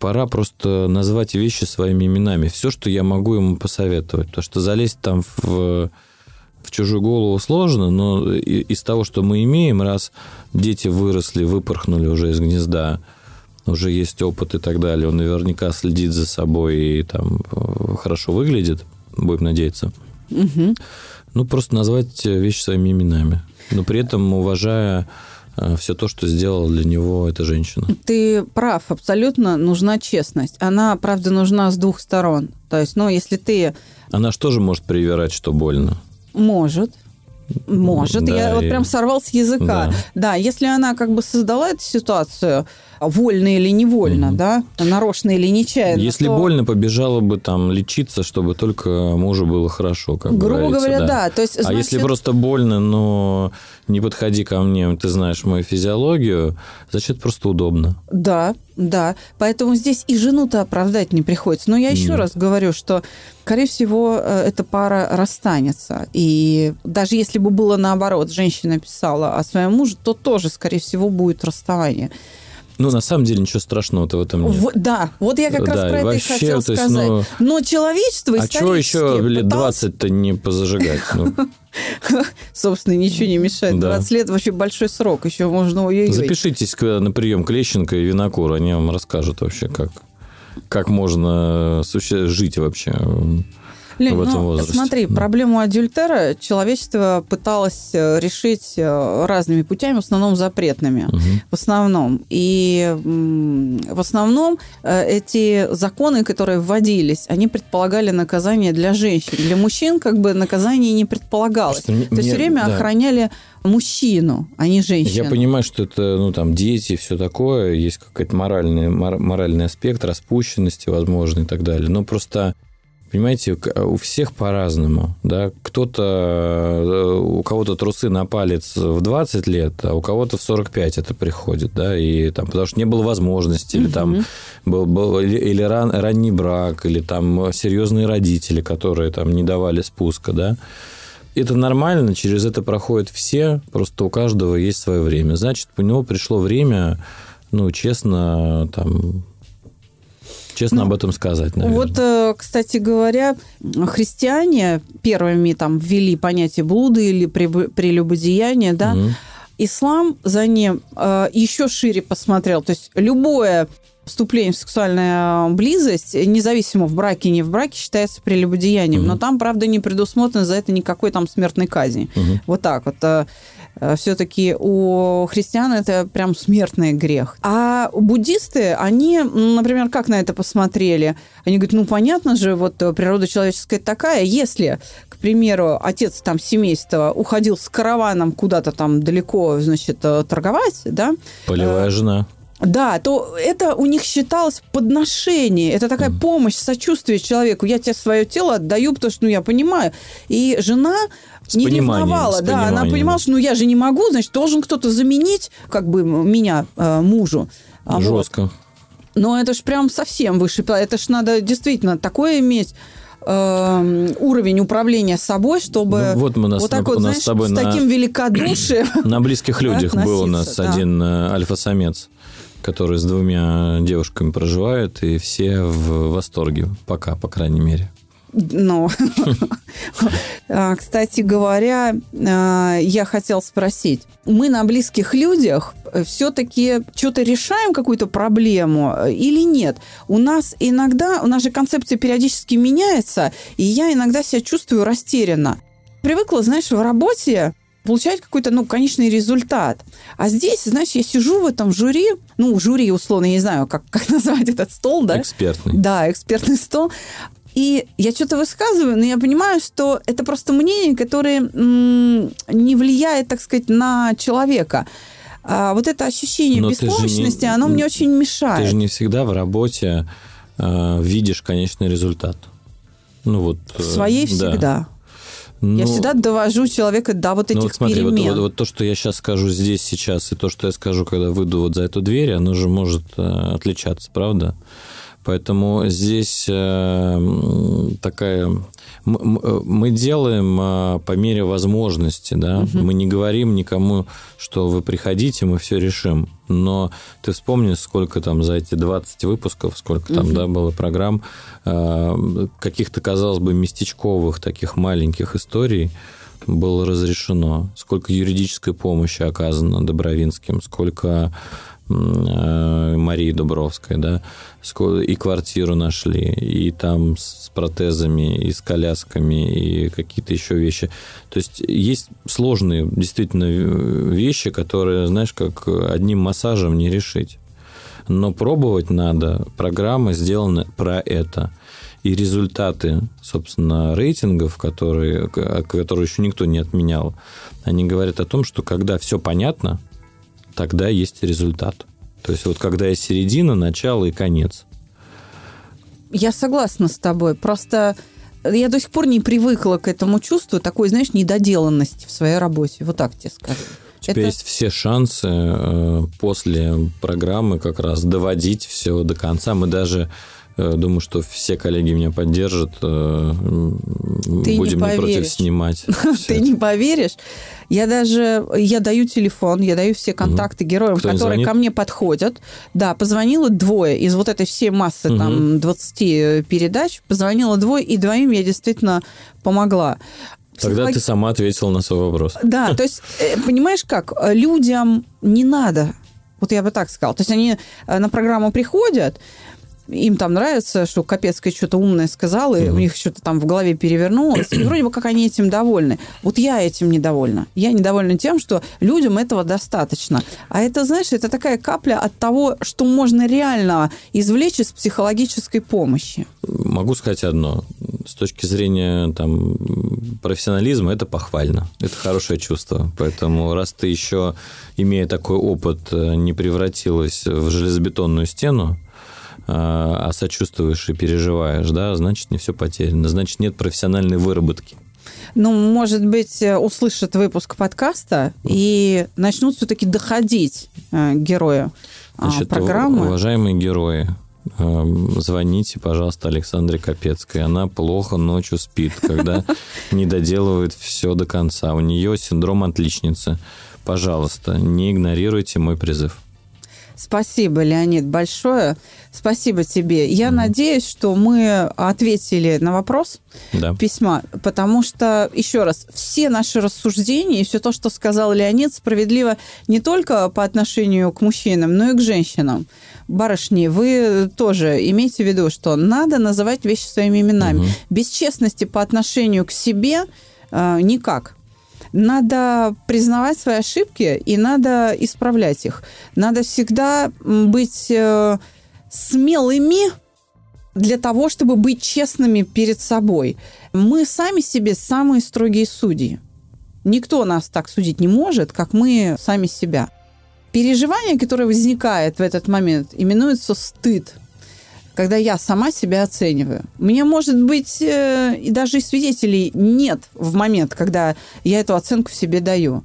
пора просто назвать вещи своими именами. Все, что я могу ему посоветовать. Потому что залезть там в, в чужую голову сложно, но из того, что мы имеем, раз дети выросли, выпорхнули уже из гнезда, уже есть опыт и так далее, он наверняка следит за собой и там э, хорошо выглядит, будем надеяться. Угу. Ну, просто назвать вещи своими именами, но при этом уважая э, все то, что сделала для него эта женщина. Ты прав, абсолютно нужна честность. Она, правда, нужна с двух сторон. То есть, ну, если ты... Она же тоже может привирать, что больно. Может. Может. Да, Я и... вот прям сорвал с языка. Да. да, если она как бы создала эту ситуацию, вольно или невольно, угу. да, нарочно или нечаянно. Если то... больно, побежала бы там лечиться, чтобы только мужу было хорошо, как Грубо говоря, да. да. То есть, значит... А если просто больно, но не подходи ко мне, ты знаешь мою физиологию, значит, просто удобно. Да, да. Поэтому здесь и жену-то оправдать не приходится. Но я еще да. раз говорю, что, скорее всего, э, эта пара расстанется. И даже если бы было наоборот, женщина писала о своем муже, то тоже, скорее всего, будет расставание. Ну, на самом деле, ничего страшного-то в этом нет. В, да, вот я как да, раз про это и хотел сказать. Есть, ну, Но человечество А что еще лет 20-то не позажигать? Ну. Собственно, ничего не мешает. Да. 20 лет вообще большой срок, еще можно ой Запишитесь на прием к Лещенко и Винокур, они вам расскажут вообще, как, как можно жить вообще Лень, в этом ну, возрасте. Смотри, проблему адюльтера человечество пыталось э, решить э, разными путями, в основном запретными. Угу. В основном. И в основном э, эти законы, которые вводились, они предполагали наказание для женщин. Для мужчин как бы наказание не предполагалось. Что, То есть все время да. охраняли мужчину, а не женщину. Я понимаю, что это, ну, там, дети и все такое, есть какой-то моральный, моральный аспект распущенности, возможно, и так далее. Но просто Понимаете, у всех по-разному, да. Кто-то, э, у кого-то трусы на палец в 20 лет, а у кого-то в 45 это приходит, да, и там, потому что не было возможности, или там был, был или ран, ранний брак, или там серьезные родители, которые там не давали спуска, да. Это нормально, через это проходят все, просто у каждого есть свое время. Значит, у него пришло время, ну, честно, там, честно ну, об этом сказать, наверное. Вот, э, кстати говоря, христиане первыми там ввели понятие блуды или прелюбодеяния, да, угу. Ислам за ним э, еще шире посмотрел. То есть любое вступление в сексуальную близость, независимо в браке, не в браке, считается прелюбодеянием. Угу. Но там, правда, не предусмотрено за это никакой там смертной казни. Угу. Вот так вот. Э, Э, все-таки у христиан это прям смертный грех. А буддисты, они, например, как на это посмотрели? Они говорят, ну, понятно же, вот природа человеческая такая, если, к примеру, отец там семейства уходил с караваном куда-то там далеко, значит, э, торговать, да? Полевая э, жена. Да, то это у них считалось подношение. Это такая помощь, сочувствие человеку. Я тебе свое тело отдаю, потому что, ну, я понимаю. И жена с не ревновала, да, она понимала, что ну я же не могу, значит, должен кто-то заменить как бы меня э, мужу. А Жестко. Вот. Но это ж прям совсем выше. Это ж надо действительно такое иметь э, уровень управления собой, чтобы ну, вот, мы нас, вот так на, вот, знаешь, с, тобой с на, таким великодушием На близких людях был у нас один э, альфа-самец, который с двумя девушками проживает, и все в восторге. Пока, по крайней мере. Ну, кстати говоря, а, я хотел спросить. Мы на близких людях все-таки что-то решаем какую-то проблему э, или нет? У нас иногда, у нас же концепция периодически меняется, и я иногда себя чувствую растерянно. Привыкла, знаешь, в работе получать какой-то, ну, конечный результат. А здесь, знаешь, я сижу в этом жюри, ну, жюри, условно, я не знаю, как, как назвать этот стол, да? Экспертный. Да, экспертный стол. И я что-то высказываю, но я понимаю, что это просто мнение, которое не влияет, так сказать, на человека. А вот это ощущение но беспомощности, не, оно мне очень мешает. Ты же не всегда в работе э, видишь конечный результат. Ну вот. В своей э, всегда. Да. Ну, я всегда довожу человека до вот этих ну, вот смотри, перемен. Вот, вот, вот то, что я сейчас скажу здесь, сейчас, и то, что я скажу, когда выйду вот за эту дверь, оно же может э, отличаться, правда? Поэтому здесь э, такая... Мы делаем э, по мере возможности, да. Угу. Мы не говорим никому, что вы приходите, мы все решим. Но ты вспомни, сколько там за эти 20 выпусков, сколько там, угу. да, было программ, э, каких-то, казалось бы, местечковых таких маленьких историй, было разрешено, сколько юридической помощи оказано Добровинским, сколько Э, Марии Дубровской, да, и квартиру нашли, и там с протезами, и с колясками, и какие-то еще вещи. То есть есть сложные действительно вещи, которые, знаешь, как одним массажем не решить. Но пробовать надо. Программа сделана про это. И результаты, собственно, рейтингов, которые, которые еще никто не отменял, они говорят о том, что когда все понятно, тогда есть результат. То есть вот когда есть середина, начало и конец. Я согласна с тобой. Просто я до сих пор не привыкла к этому чувству такой, знаешь, недоделанности в своей работе. Вот так тебе скажу. У тебя Это... есть все шансы э, после программы как раз доводить все до конца. Мы даже думаю, что все коллеги меня поддержат. Э, Ты Будем не, не против снимать. Ты не поверишь. Я даже, я даю телефон, я даю все контакты угу. героям, Кто которые ко мне подходят. Да, позвонило двое из вот этой всей массы угу. там 20 передач, позвонило двое, и двоим я действительно помогла. Тогда Психолог... ты сама ответила на свой вопрос. Да, то есть, э, понимаешь как, людям не надо вот я бы так сказала. То есть они на программу приходят, им там нравится, что Капецкая что-то умное сказала, и у них что-то там в голове перевернулось, и вроде бы как они этим довольны. Вот я этим недовольна. Я недовольна тем, что людям этого достаточно. А это, знаешь, это такая капля от того, что можно реально извлечь из психологической помощи. Могу сказать одно. С точки зрения там, профессионализма это похвально. Это хорошее чувство. Поэтому раз ты еще, имея такой опыт, э, не превратилась в железобетонную стену, а сочувствуешь и переживаешь, да, значит, не все потеряно, значит, нет профессиональной выработки. Ну, может быть, э, услышат выпуск подкаста и начнут все-таки доходить э, героя а, Значит, программы. Уважаемые герои, эм, звоните, пожалуйста, Александре Капецкой. Она плохо ночью спит, когда не доделывает все до конца. У нее синдром отличницы. Пожалуйста, не игнорируйте мой призыв. Спасибо, Леонид, большое. Спасибо тебе. Я mm. надеюсь, что мы ответили на вопрос да. письма, потому что, еще раз, все наши рассуждения и все то, что сказал Леонид, справедливо не только по отношению к мужчинам, но и к женщинам. Барышни, вы тоже имейте в виду, что надо называть вещи своими именами. Угу. Без честности по отношению к себе э, никак. Надо признавать свои ошибки и надо исправлять их. Надо всегда быть э, смелыми для того, чтобы быть честными перед собой. Мы сами себе самые строгие судьи. Никто нас так судить не может, как мы сами себя. Переживание, которое возникает в этот момент, именуется стыд – когда я сама себя оцениваю. Мне, может быть, э, и даже и свидетелей нет в момент, когда я эту оценку себе даю.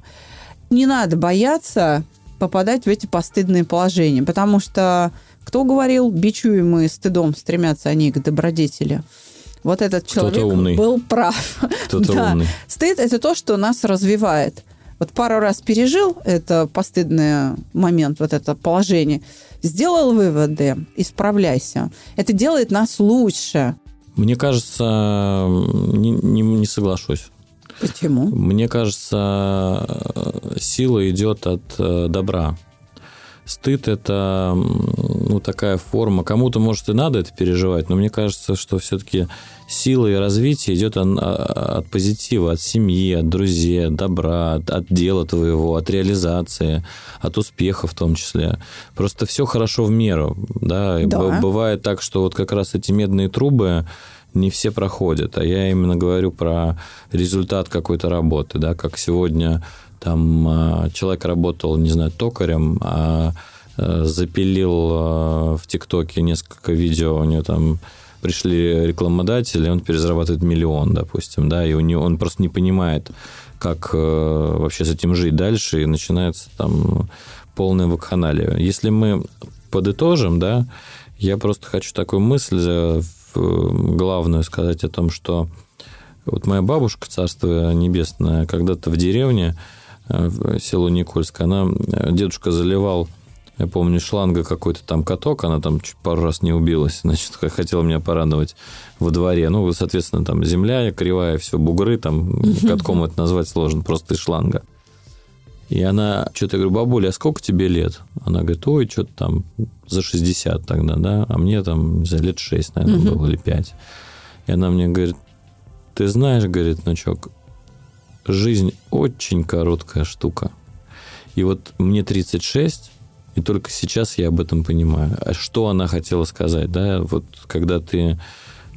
Не надо бояться попадать в эти постыдные положения, потому что кто говорил, бичуемые стыдом стремятся они к добродетели? Вот этот человек умный. был прав. Кто-то да. умный. Стыд – это то, что нас развивает. Вот пару раз пережил это постыдный момент, вот это положение – сделал выводы, исправляйся. Это делает нас лучше. Мне кажется, не, не, не соглашусь. Почему? Мне кажется, сила идет от э, добра. Стыд – это ну, такая форма. Кому-то, может, и надо это переживать, но мне кажется, что все-таки сила и развитие идет от, от позитива, от семьи, от друзей, от добра, от, от дела твоего, от реализации, от успеха в том числе. Просто все хорошо в меру. Да? да. Бывает так, что вот как раз эти медные трубы не все проходят, а я именно говорю про результат какой-то работы, да, как сегодня там а, человек работал, не знаю, токарем, а, а запилил а, в ТикТоке несколько видео, у него там пришли рекламодатели, он перезарабатывает миллион, допустим, да, и у него, он просто не понимает, как э, вообще с этим жить дальше, и начинается там полная вакханалия. Если мы подытожим, да, я просто хочу такую мысль э, главную сказать о том, что вот моя бабушка, царство небесное, когда-то в деревне, э, в село Никольск, она, дедушка заливал я помню, шланга какой-то там каток, она там чуть пару раз не убилась, значит, хотела меня порадовать во дворе. Ну, соответственно, там земля кривая, все, бугры, там катком это назвать сложно, просто шланга. И она, что-то я говорю, бабуля, а сколько тебе лет? Она говорит, ой, что-то там за 60 тогда, да, а мне там, за лет 6, наверное, было, или 5. И она мне говорит, ты знаешь, говорит, внучок, жизнь очень короткая штука. И вот мне 36, и только сейчас я об этом понимаю. А что она хотела сказать, да? Вот когда ты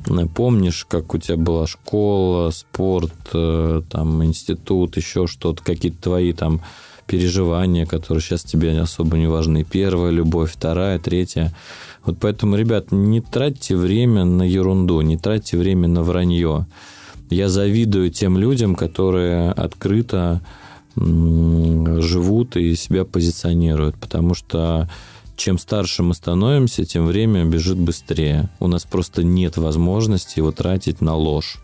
э, помнишь, как у тебя была школа, спорт, э, там, институт, еще что-то, какие-то твои там переживания, которые сейчас тебе особо не важны. Первая любовь, вторая, третья. Вот поэтому, ребят, не тратьте время на ерунду, не тратьте время на вранье. Я завидую тем людям, которые открыто живут и себя позиционируют, потому что чем старше мы становимся, тем время бежит быстрее. У нас просто нет возможности его тратить на ложь.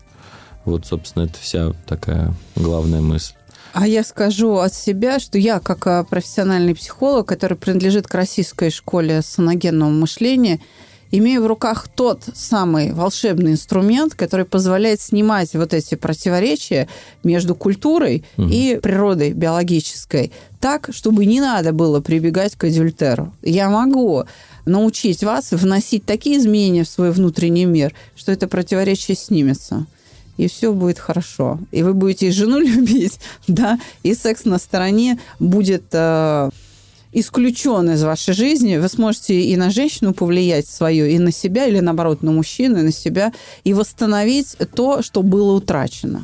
Вот, собственно, это вся такая главная мысль. А я скажу от себя, что я, как а, профессиональный психолог, который принадлежит к российской школе саногенного мышления, имею в руках тот самый волшебный инструмент, который позволяет снимать вот эти противоречия между культурой угу. и природой биологической так, чтобы не надо было прибегать к адюльтеру. Я могу научить вас вносить такие изменения в свой внутренний мир, что это противоречие снимется и все будет хорошо. И вы будете и жену любить, да, и секс на стороне будет э, исключен из вашей жизни. Вы сможете и на женщину повлиять свою, и на себя, или наоборот, на мужчину, и на себя, и восстановить то, что было утрачено.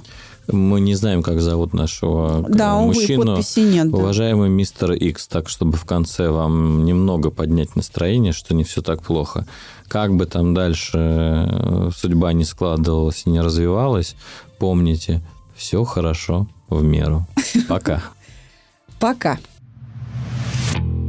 Мы не знаем, как зовут нашего э, да, мужчину. Увы, нет. Да. Уважаемый мистер Икс, так, чтобы в конце вам немного поднять настроение, что не все так плохо. Как бы там дальше э, судьба не складывалась и не развивалась, помните, все хорошо в меру. Пока. Пока.